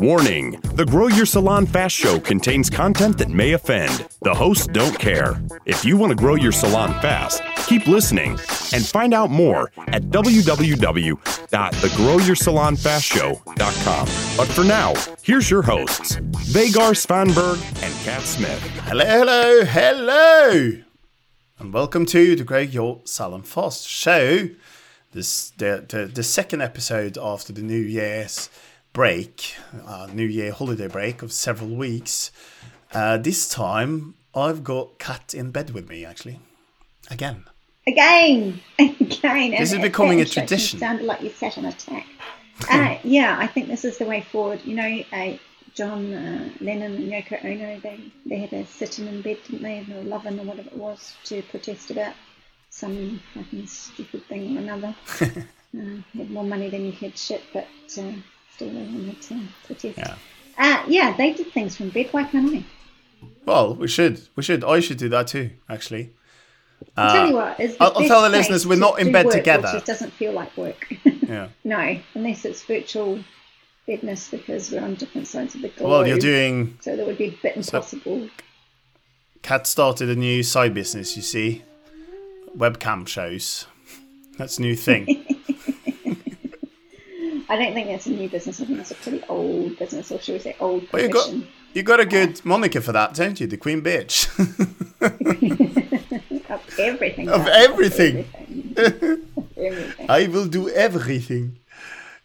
Warning The Grow Your Salon Fast Show contains content that may offend. The hosts don't care. If you want to grow your salon fast, keep listening and find out more at www.thegrowyoursalonfastshow.com. But for now, here's your hosts, Vegard Svanberg and Kat Smith. Hello, hello, hello, and welcome to the Grow Your Salon Fast Show. This the, the the second episode after the New Year's break, uh, New Year holiday break of several weeks. Uh, this time I've got Kat in bed with me actually, again. Again, again. This is becoming a tradition. You sounded like you sat on a tack. uh, yeah, I think this is the way forward. You know, uh, John uh, Lennon and Yoko Ono, they, they had a sit-in bed, didn't they, or loving or whatever it was, to protest about some fucking stupid thing or another. uh, you had more money than you had shit, but still they wanted to protest. Yeah. Uh, yeah, they did things from bed. Why can't I? Well, we should, we should. I should do that too, actually. I'll tell you what. Is the Uh, I'll- I'll tell the listeners we're not in bed together. Just doesn't feel like work. Yeah. no, unless it's virtual bedness because we're on different sides of the globe. Well, you're doing. So that would be a bit impossible. Kat started a new side business. You see, webcam shows. That's a new thing. I don't think that's a new business. I think it's a pretty old business, or should we say old Well, you got you got a good moniker for that, don't you? The Queen Bitch. of everything. Of everything. everything. everything. I will do everything.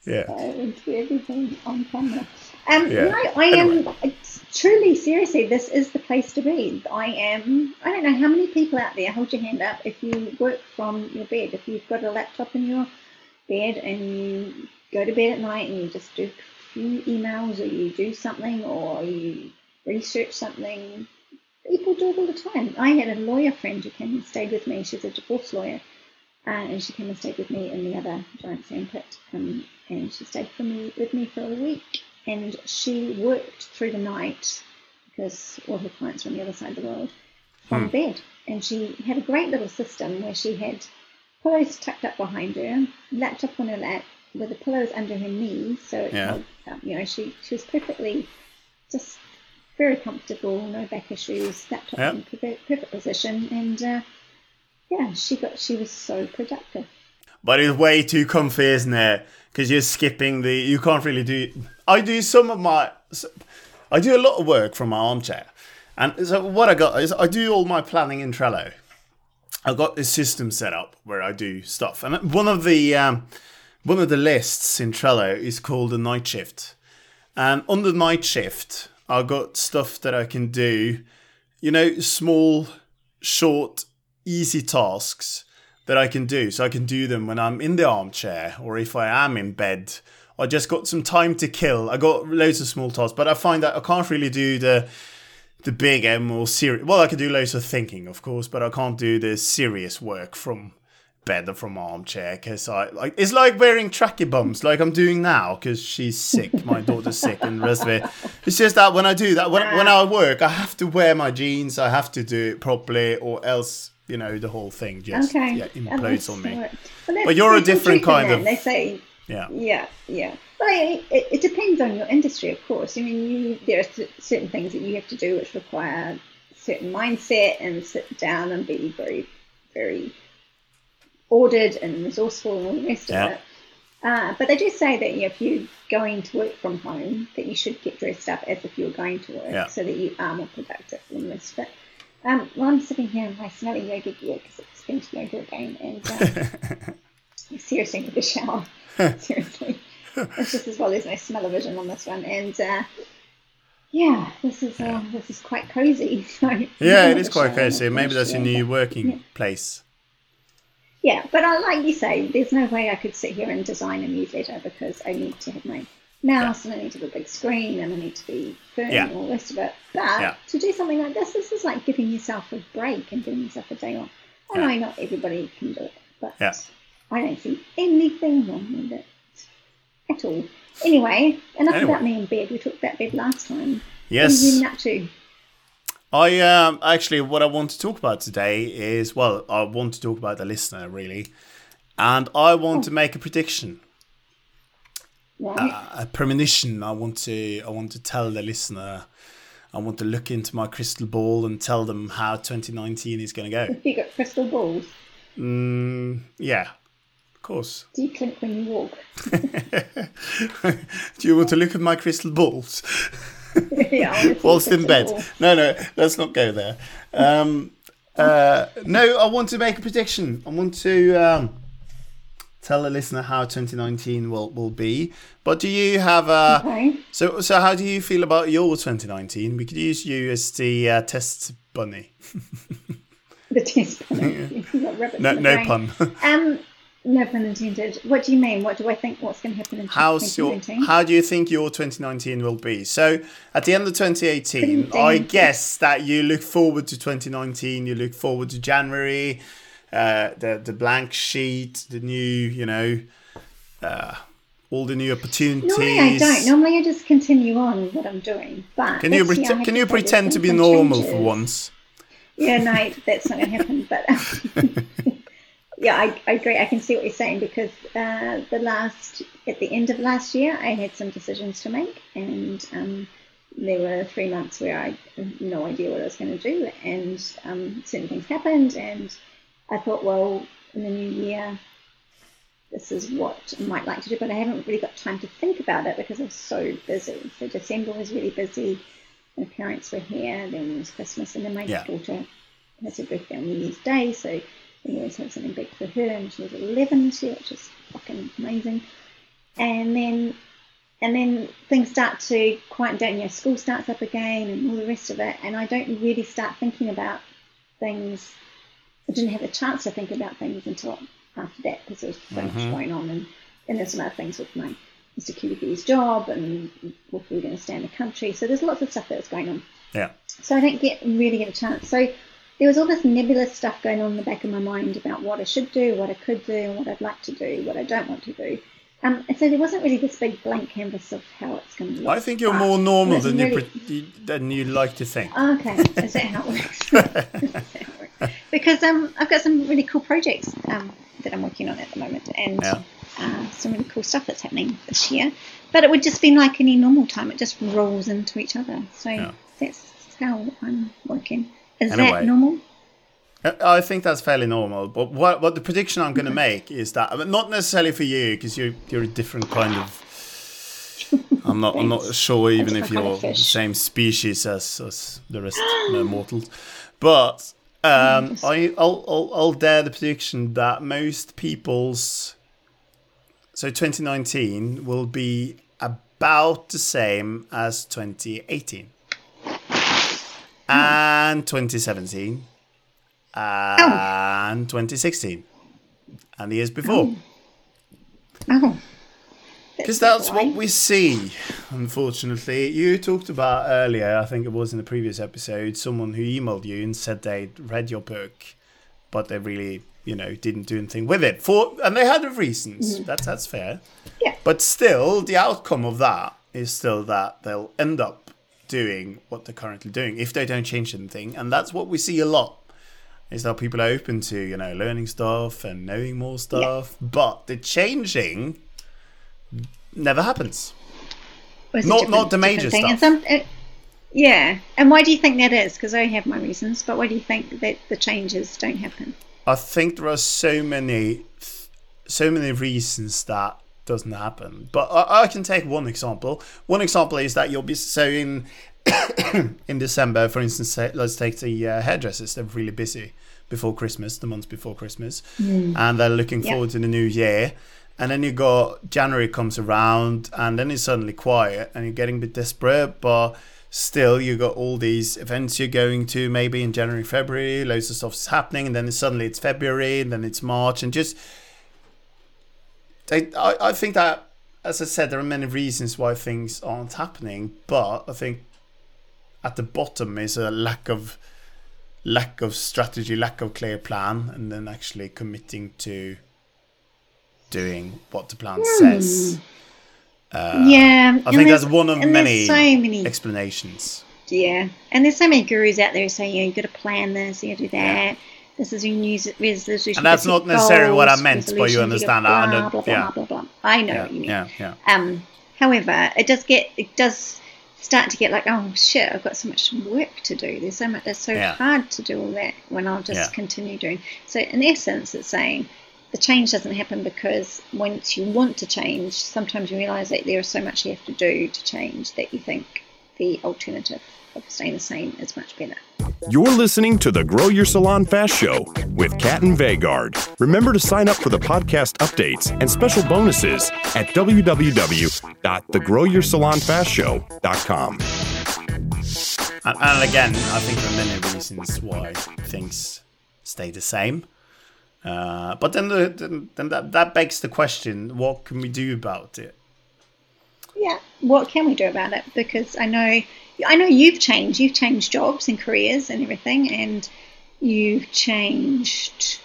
Yeah. I will do everything on camera. Um, Yeah. No, I Anyway. am truly, seriously, this is the place to be. I am, I don't know how many people out there, hold your hand up, if you work from your bed, if you've got a laptop in your bed and you go to bed at night and you just do a few emails or you do something or you research something. People do it all the time. I had a lawyer friend who came and stayed with me. She's a divorce lawyer. Uh, and she came and stayed with me in the other giant sandpit. Um, and she stayed for me with me for a week. And she worked through the night because all her clients were on the other side of the world from bed. And she had a great little system where she had pillows tucked up behind her, laptop on her lap, with the pillows under her knees. So it Yeah. held, um, you know, she she was perfectly just very comfortable, no back issues, laptop Yeah. in perfect, perfect position, and uh, yeah, she got she was so productive. But it's way too comfy, isn't it? Because you're skipping the. You can't really do. I do some of my. I do a lot of work from my armchair, and so what I got is I do all my planning in Trello. I've got this system set up where I do stuff, and one of the um, one of the lists in Trello is called a night shift. And on the night shift, I've got stuff that I can do. You know, small, short, easy tasks that I can do. So I can do them when I'm in the armchair or if I am in bed. I just got some time to kill. I got loads of small tasks, but I find that I can't really do the the big and more serious. Well, I can do loads of thinking, of course, but I can't do the serious work from bed or from armchair because I like it's like wearing tracky bums like I'm doing now because she's sick. My daughter's sick and the rest of it. It's just that when I do that, when when I work, I have to wear my jeans. I have to do it properly, or else you know the whole thing just Okay, yeah, implodes on me. Well, But you're a different kind that. of- They say Yeah. Yeah, yeah. Well, it, it, it depends on your industry, of course. I mean, you, there are certain things that you have to do which require certain mindset and sit down and be very, very ordered and resourceful and all the rest Yeah. of it. Uh, but they do say that you know, if you're going to work from home, that you should get dressed up as if you were going to work, Yeah. so that you are more productive and the rest of. Um, well, I'm sitting here in my smelly yoga gear because it's been to yoga again, and um, seriously need a shower. seriously, it's just as well there's no smell of vision on this one, and uh, yeah, this is uh, this is quite cozy. So Yeah, it is quite crazy. Maybe that's your new yeah. working place. Yeah, but I, like you say, there's no way I could sit here and design a newsletter because I need to have my mouse and I need to have a big screen and I need to be firm Yeah. and all the rest of it. But Yeah. to do something like this, this is like giving yourself a break and giving yourself a day off. I Yeah. know not everybody can do it, but Yeah. I don't see anything wrong with it at all. Anyway, enough Anyway. about me in bed. We talked about bed last time. Yes. Have you been up to? I um actually what I want to talk about today is well I want to talk about the listener really, and I want to make a prediction. a premonition. I want to I want to tell the listener. I want to look into my crystal ball and tell them how 2019 is going to go. You got crystal balls. Mm, yeah, of course. Do you clink when you walk? Do you want to look at my crystal balls? yeah, I wanna see Whilst in bed. No, no, let's not go there. Um, uh, no, I want to make a prediction. I want to um, tell the listener how 2019 will, will be. But do you have a. Okay. So, so how do you feel about your 2019? We could use you as the uh, test bunny. The test bunny. You've got rabbits No, no brain. pun. Um, no pun intended. What do you mean? What do I think? What's going to happen in How's your? How do you think your 2019 will be? So, at the end of 2018, I guess that you look forward to 2019. You look forward to January, uh, the the blank sheet, the new, you know, uh, all the new opportunities. Normally I don't. Normally I just continue on with what I'm doing. But Can you this year I pret- have can you to say there's pretend to be normal for once? Yeah, no, that's not going to happen. But yeah, I, I agree. I can see what you're saying because uh, the last at the end of last year, I had some decisions to make, and um, there were three months where I had no idea what I was going to do, and um, certain things happened, and I thought, well, in the new year, this is what I might like to do, but I haven't really got time to think about it because I was so busy. So December was really busy. My parents were here, then it was Christmas, and then my Yeah. daughter has her birthday on New Year's Day, so we always have something big for her, and she was 11 this year, which is fucking amazing. And then, and then things start to quieten down. You know, school starts up again, and all the rest of it, and I don't really start thinking about things. I didn't have a chance to think about things until after that because there was so much mm-hmm. going on, and, and there's some other things with my security's job and if we were going to stay in the country. So there's lots of stuff that was going on. Yeah. So I didn't get really get a chance. So there was all this nebulous stuff going on in the back of my mind about what I should do, what I could do, what I'd like to do, what I don't want to do. Um, and so there wasn't really this big blank canvas of how it's going to look. I think you're more normal than you really- pre- than you like to think. Okay, is that how it works? Is that how it works? because um, I've got some really cool projects um, that I'm working on at the moment, and Yeah. uh, some really cool stuff that's happening this year. But it would just be like any normal time; it just rolls into each other. So Yeah. that's how I'm working. Is Anyway. that normal? I think that's fairly normal. But what what the prediction I'm going to make is that not necessarily for you because you're you're a different kind of. I'm not. I'm not sure even if you're the same species as as the rest of mortals, but um, I I'll, I'll I'll dare the prediction that most people's so 2019 will be about the same as 2018 and 2017 and 2016 and the years before. Because that's what we see. Unfortunately you talked about earlier i think it was in the previous episode someone who emailed you and said they'd read your book but they really you know didn't do anything with it for and they had reasons that's that's fair. Yeah. but still the outcome of that is still that they'll end up doing what they're currently doing if they don't change anything and that's what we see a lot is that people are open to you know learning stuff and knowing more stuff but the changing never happens a Not- not the major different stuff. And some, yeah, and why do you think that is? Because I have my reasons, but why do you think that the changes don't happen? I think there are so many, so many reasons that doesn't happen. But I, I can take one example. One example is that you'll be so in in December, for instance. Say, let's take the uh, hairdressers. They're really busy before Christmas, the months before Christmas, and they're looking Yeah. forward to the new year. And then you got January comes around, and then it's suddenly quiet, and you're getting a bit desperate, but still you got all these events you're going to maybe in January, February, loads of stuff's happening, and then suddenly it's February, and then it's March, and just I, I think that as I said, there are many reasons why things aren't happening, but I think at the bottom is a lack of lack of strategy, lack of clear plan, and then actually committing to doing what the plan says. yeah, I think that's one of many, so many, explanations. yeah, and there's so many gurus out there saying, you know, you got to plan this, you got to do that, This is your New resolution. And that's not necessarily what I meant, but you understand that. I Blah, know- blah, blah, yeah. blah, blah. I know Yeah, what you mean. yeah, yeah. Um, however, it does get it does start to get like, oh shit, I've got so much work to do. There's so much. It's so Yeah. hard to do all that when I'll just Yeah. continue doing. So in essence, it's saying the change doesn't happen because once you want to change, sometimes you realise that there is so much you have to do to change that you think the alternative of staying the same is much better. You're listening to the Grow Your Salon Fast Show with Kat and Vegard. Remember to sign up for the podcast updates and special bonuses at www.thegrowyoursalonfastshow.com. And, and again, I think there are many reasons why things stay the same. Uh, but then, the, then, then that, that begs the question: What can we do about it? Yeah, what can we do about it? Because I know, I know you've changed. You've changed jobs and careers and everything, and you've changed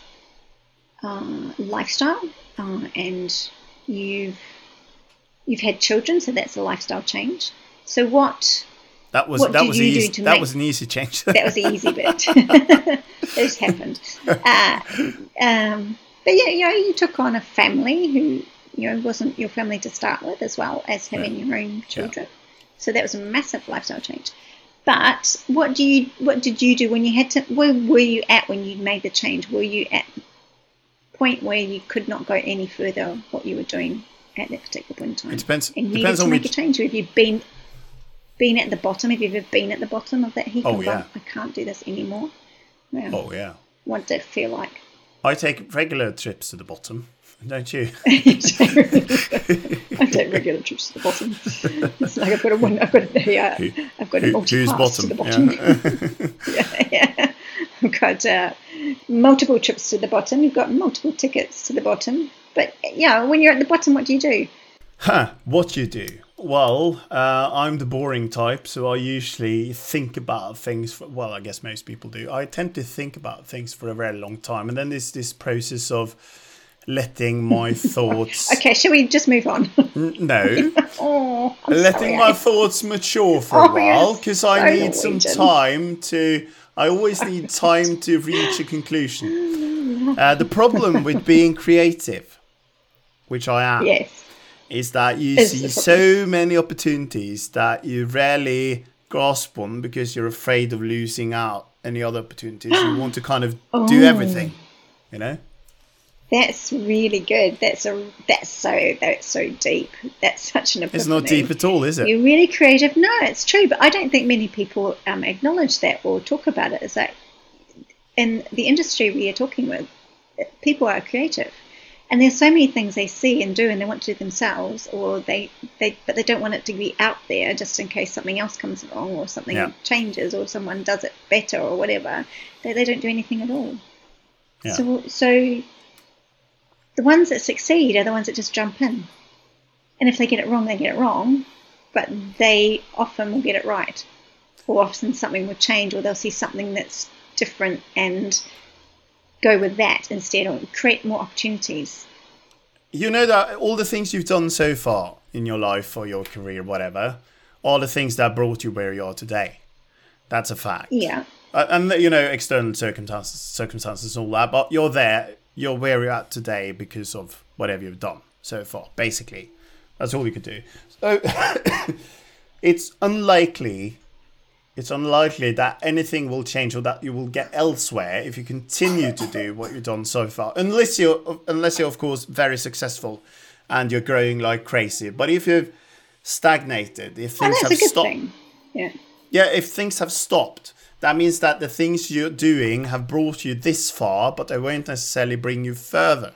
uh, lifestyle, uh, and you've you've had children, so that's a lifestyle change. So what? That was What that did was you do easy. That make- was an easy change. That was the easy bit. it's happened. Uh, um, but yeah, you know, you took on a family who you know wasn't your family to start with, as well as having your own children. So that was a massive lifestyle change. But what do you what did you do when you had to? Where were you at when you made the change? Were you at point where you could not go any further what you were doing at that particular point in time? It depends- And needed depends to on make which- a change. Have you been been at the bottom? Have you ever been at the bottom of that heap? Oh, yeah. I can't do this anymore. Oh yeah, What did it feel like? I take regular trips to the bottom, don't you? I take regular trips to the bottom. It's like I've got a one. I've got a. Uh, I've got a Who- multi who's pass to bottom? the bottom. Yeah. yeah, I've got uh, multiple trips to the bottom. You've got multiple tickets to the bottom. But yeah, when you're at the bottom, what do you do? Huh, what you do? Well, uh, I'm the boring type, so I usually think about things. For, well, I guess most people do. I tend to think about things for a very long time, and then there's this process of letting my thoughts. Okay, shall we just move on? No, oh, I'm letting sorry. my thoughts mature for a Oh, you're while because I need some time to. I always need time to reach a conclusion. Uh, the problem with being creative, which I am, Yes. is that you Is see so many opportunities that you rarely grasp on because you're afraid of losing out any other opportunities. you want to kind of do Oh. everything, you know? That's really good. That's a that's so that's so deep. That's such an epiphany. It's not deep at all, is it? You're really creative. No, it's true, but I don't think many people um, acknowledge that or talk about it. Is that in the industry we are talking with, people are creative, and there's so many things they see and do, and they want to do themselves, or they they but they don't want it to be out there just in case something else comes along or something Yeah. changes or someone does it better or whatever. They they don't do anything at all. Yeah. So so the ones that succeed are the ones that just jump in. And if they get it wrong, they get it wrong, but they often will get it right. Or often something will change, or they'll see something that's different and go with that instead, or create more opportunities. You know that all the things you've done so far in your life or your career, whatever, are the things that brought you where you are today. That's a fact. Yeah. Uh, and you know external circumstances circumstances and all that but you're there you're where you're at today because of whatever you've done so far basically that's all you could do so it's unlikely it's unlikely that anything will change or that you will get elsewhere if you continue to do what you've done so far unless you're unless you're of course very successful and you're growing like crazy but if you've stagnated if things have stopped thing. Yeah. yeah, if things have stopped, that means that the things you're doing have brought you this far, but they won't necessarily bring you further.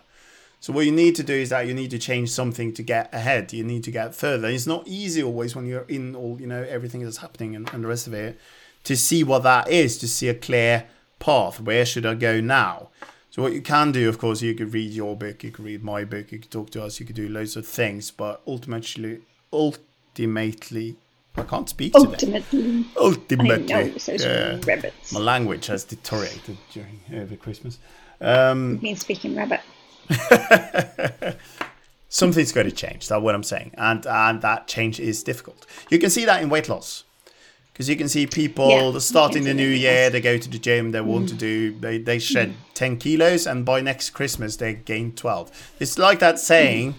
So what you need to do is that you need to change something to get ahead. You need to get further. It's not easy always when you're in all, you know, everything that's happening and, and the rest of it, to see what that is, to see a clear path. Where should I go now? So what you can do, of course, you could read your book, you could read my book, you could talk to us, you could do loads of things, but ultimately, ultimately, I can't speak today. Ultimately, I Ultimately, know those yeah. rabbits. My language has deteriorated during over Christmas. Um, Me speaking rabbit. something's got to change. That's what I'm saying, and and that change is difficult. You can see that in weight loss. Because you can see people Yeah, starting the new year, they go to the gym, they want to mm. do, they, they mm. shed 10 kilos, and by next Christmas, they gain 12. It's like that saying, mm.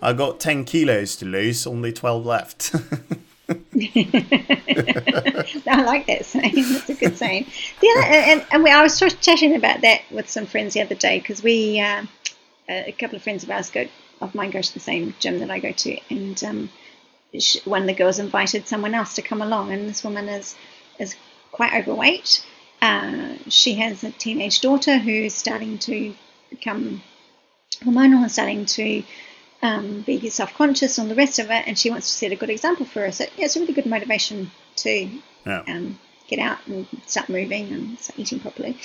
I got 10 kilos to lose, only 12 left. I like that saying. That's a good saying. The other, and, and we, I was chatting about that with some friends the other day because we, uh, a couple of friends of ours go, of mine go to the same gym that I go to, and um, sh one of the girls invited someone else to come along, and this woman is is quite overweight. Uh, she has a teenage daughter who's starting to become hormonal and starting to um, be self-conscious and the rest of it, and she wants to set a good example for us. So yeah, it's a really good motivation to yeah. um, get out and start moving and start eating properly.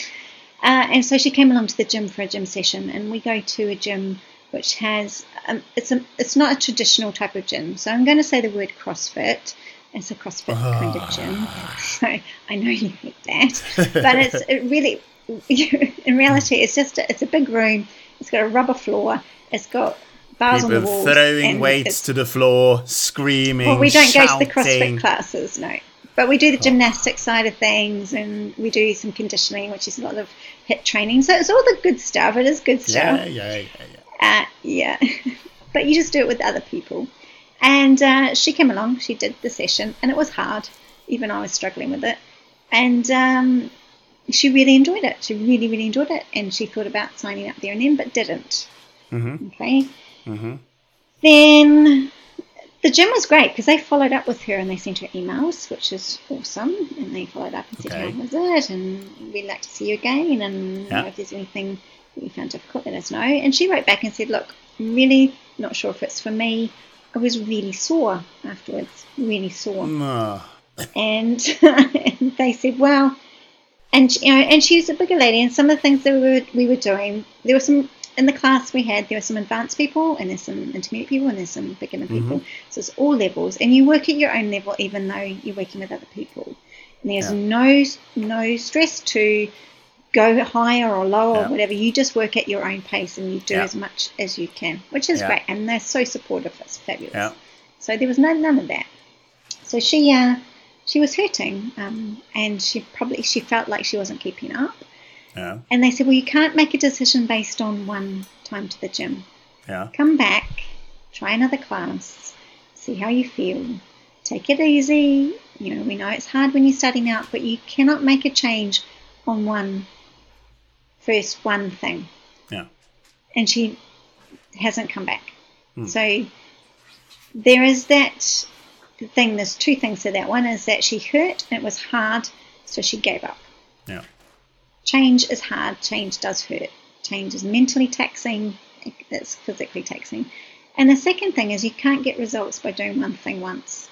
Uh, and so she came along to the gym for a gym session, and we go to a gym which has um, it's a it's not a traditional type of gym. So I'm going to say the word CrossFit. It's a CrossFit kind of gym. So I know you hate that, but it's it really in reality it's just a, it's a big room. It's got a rubber floor. It's got bars on the People walls. throwing weights to the floor, screaming, well, we don't go to the. CrossFit classes, no. But we do the gymnastics side of things, and we do some conditioning, which is a lot of HIIT training. So it's all the good stuff. It is good Yeah, stuff. yeah, yeah, yeah. Uh, yeah. but you just do it with other people. And uh, she came along. She did the session, and it was hard. Even I was struggling with it. And um, she really enjoyed it. She really, really enjoyed it. And she thought about signing up there and then, but didn't. Mm-hmm. Okay. Mm-hmm. Then the gym was great because they followed up with her and they sent her emails, which is awesome. And they followed up and said, Okay. How was it? And we'd like to see you again. And you Yeah. know, if there's anything that you found difficult, let us know. And she wrote back and said, Look, I'm really not sure if it's for me. I was really sore afterwards, really sore Mm, and, and they said, "Well," and you know, and she's a bigger lady, and some of the things that we were we were doing, there were some in the class we had. There were some advanced people, and there's some intermediate people, and there's some beginner people. So it's all levels, and you work at your own level, even though you're working with other people. And there's Yeah. no no stress to go higher or lower Yeah. or whatever. You just work at your own pace, and you do Yeah. as much as you can, which is great. And they're so supportive. It's fabulous. So there was no none of that. So she uh, she was hurting, um, and she probably she felt like she wasn't keeping up. Yeah, And they said, well, you can't make a decision based on one time to the gym. yeah, Come back, try another class, see how you feel. Take it easy. You know, we know it's hard when you're starting out, but you cannot make a change on one first one thing yeah. and she hasn't come back. Hmm. So there is that thing. There's two things to that. One is that she hurt and it was hard, so she gave up. Yeah. Change is hard. Change does hurt. Change is mentally taxing. It's physically taxing. And the second thing is you can't get results by doing one thing once.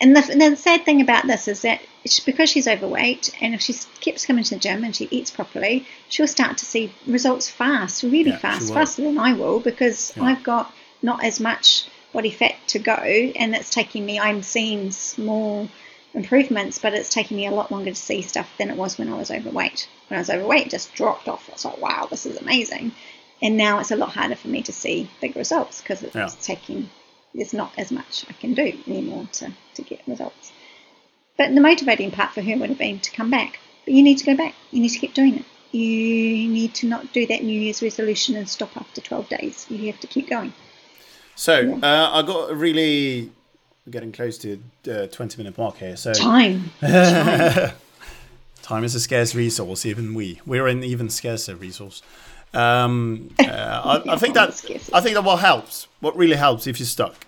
And the, the sad thing about this is that it's because she's overweight, and if she keeps coming to the gym and she eats properly, she'll start to see results fast, really Yeah, fast, faster than I will, because Yeah. I've got not as much body fat to go, and it's taking me. I'm seeing small improvements, but it's taking me a lot longer to see stuff than it was when I was overweight. When I was overweight, it just dropped off. I was like, wow, this is amazing. And now it's a lot harder for me to see big results because it's Yeah. taking. There's not as much I can do anymore to, to get results. But the motivating part for her would have been to come back. But you need to go back. You need to keep doing it. You need to not do that New Year's resolution and stop after 12 days. You have to keep going. So uh, I got a really we're getting close to the twenty minute mark here. So Time. time is a scarce resource. Even we we're an even scarcer resource. Um, uh, I, I think that I think that what helps, what really helps if you're stuck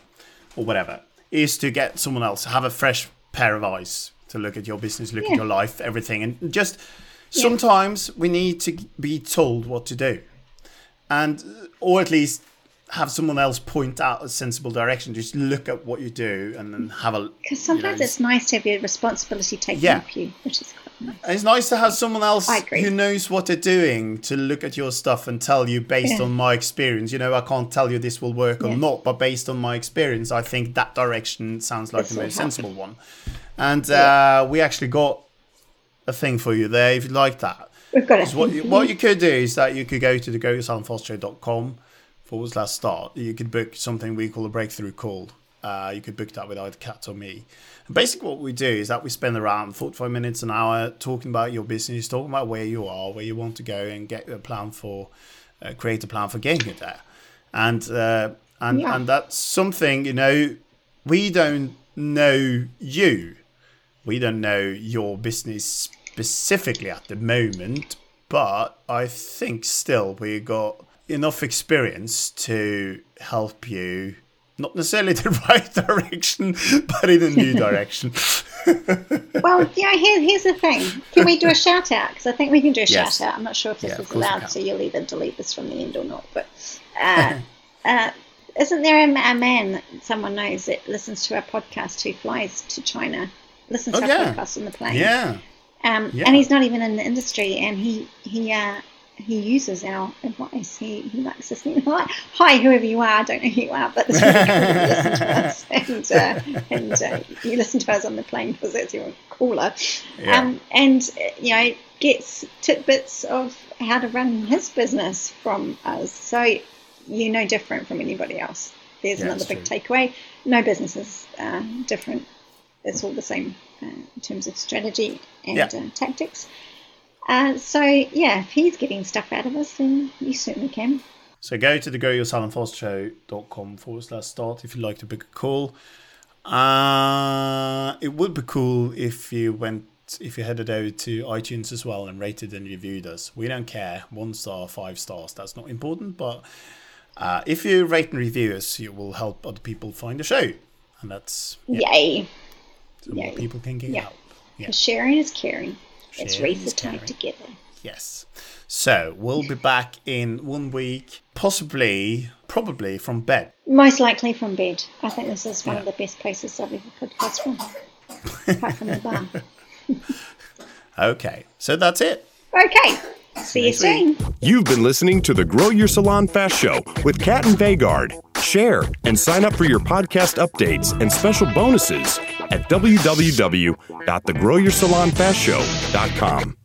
or whatever, is to get someone else, have a fresh pair of eyes to look at your business, look Yeah. at your life, everything, and just sometimes we need to be told what to do, and or at least have someone else point out a sensible direction. Just look at what you do and then have a. Because sometimes you know, it's nice to have your responsibility taken Yeah. off you, which is quite nice. And it's nice to have someone else who knows what they're doing to look at your stuff and tell you based Yeah. on my experience. You know, I can't tell you this will work or Yeah. not, but based on my experience, I think that direction sounds like This the most sensible one. And uh, we actually got a thing for you there if you like that. We've got So what you, what you could do is that you could go to the growyoursalonfastshow.com forward slash start. You could book something we call a breakthrough call Uh, you could book that with either Kat or me. And basically, what we do is that we spend around 45 minutes, an hour talking about your business, talking about where you are, where you want to go, and get a plan for, uh, create a plan for getting it there. And uh, and Yeah. and that's something you know we don't know you, we don't know your business specifically at the moment, but I think still we got enough experience to help you not necessarily the right direction, but in a new direction. Well, know, here, here's the thing. Can we do a shout out? Because I think we can do a Yes. shout out. I'm not sure if this Yeah, is allowed, so you'll either delete this from the end or not. But uh, uh, isn't there a, a man that someone knows that listens to our podcast who flies to China, listens Oh, to yeah. our podcast on the plane? yeah. Um, Yeah. And he's not even in the industry, and he he uh, he uses our advice. He, he likes listening. Hi, hi, whoever you are. I don't know who you are, but it's really cool you listen to us, and uh, and uh, you listen to us on the plane because that's your caller. Yeah. Um, and uh, you know gets tidbits of how to run his business from us. So you're no different from anybody else. There's Yeah, another big true. takeaway. No business is uh, different. It's all the same uh, in terms of strategy and Yeah. uh, tactics. Uh, so yeah, if he's getting stuff out of us, then you certainly can. So go to the growyoursalonfastshow.com forward slash start if you'd like to book a call. Uh, it would be cool if you went if you headed over to iTunes as well and rated and reviewed us. We don't care. One star, five stars, that's not important, but uh, if you rate and review us, you will help other people find the show. And that's yeah, Yay! so more people can get Yeah. help. Yeah. Sharing is caring. It's Sharing Reese is tied together. Yes. So we'll be back in one week, possibly, probably from bed. Most likely from bed. I think this is one Yeah. of the best places I've ever podcast from. Apart from the bar. Okay. So that's it. Okay. See you soon. You've been listening to the Grow Your Salon Fast Show with Kat and Vegard. Share and sign up for your podcast updates and special bonuses at www.thegrowyoursalonfastshow.com.